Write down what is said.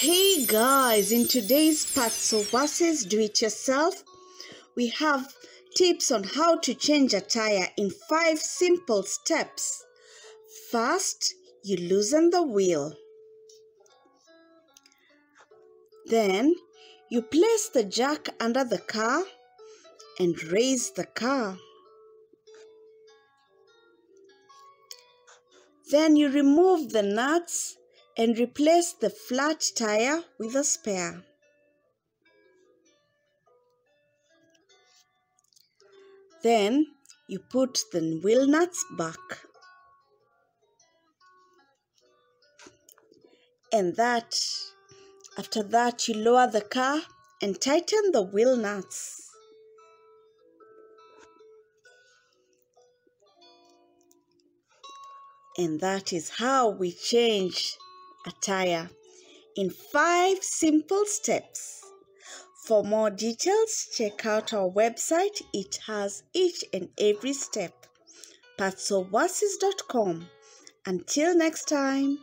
Hey guys, in today's Parts of Do It Yourself, we have tips on how to change a tire in five simple steps. First, you loosen the wheel. Then, you place the jack under the car and raise the car. Then you remove the nuts and replace the flat tire with a spare. Then you put the wheel nuts back. And that, after that, you lower the car and tighten the wheel nuts. And that is how we change a tire in five simple steps. For more details, check out our website. It has each and every step. Partsofverses.com. Until next time.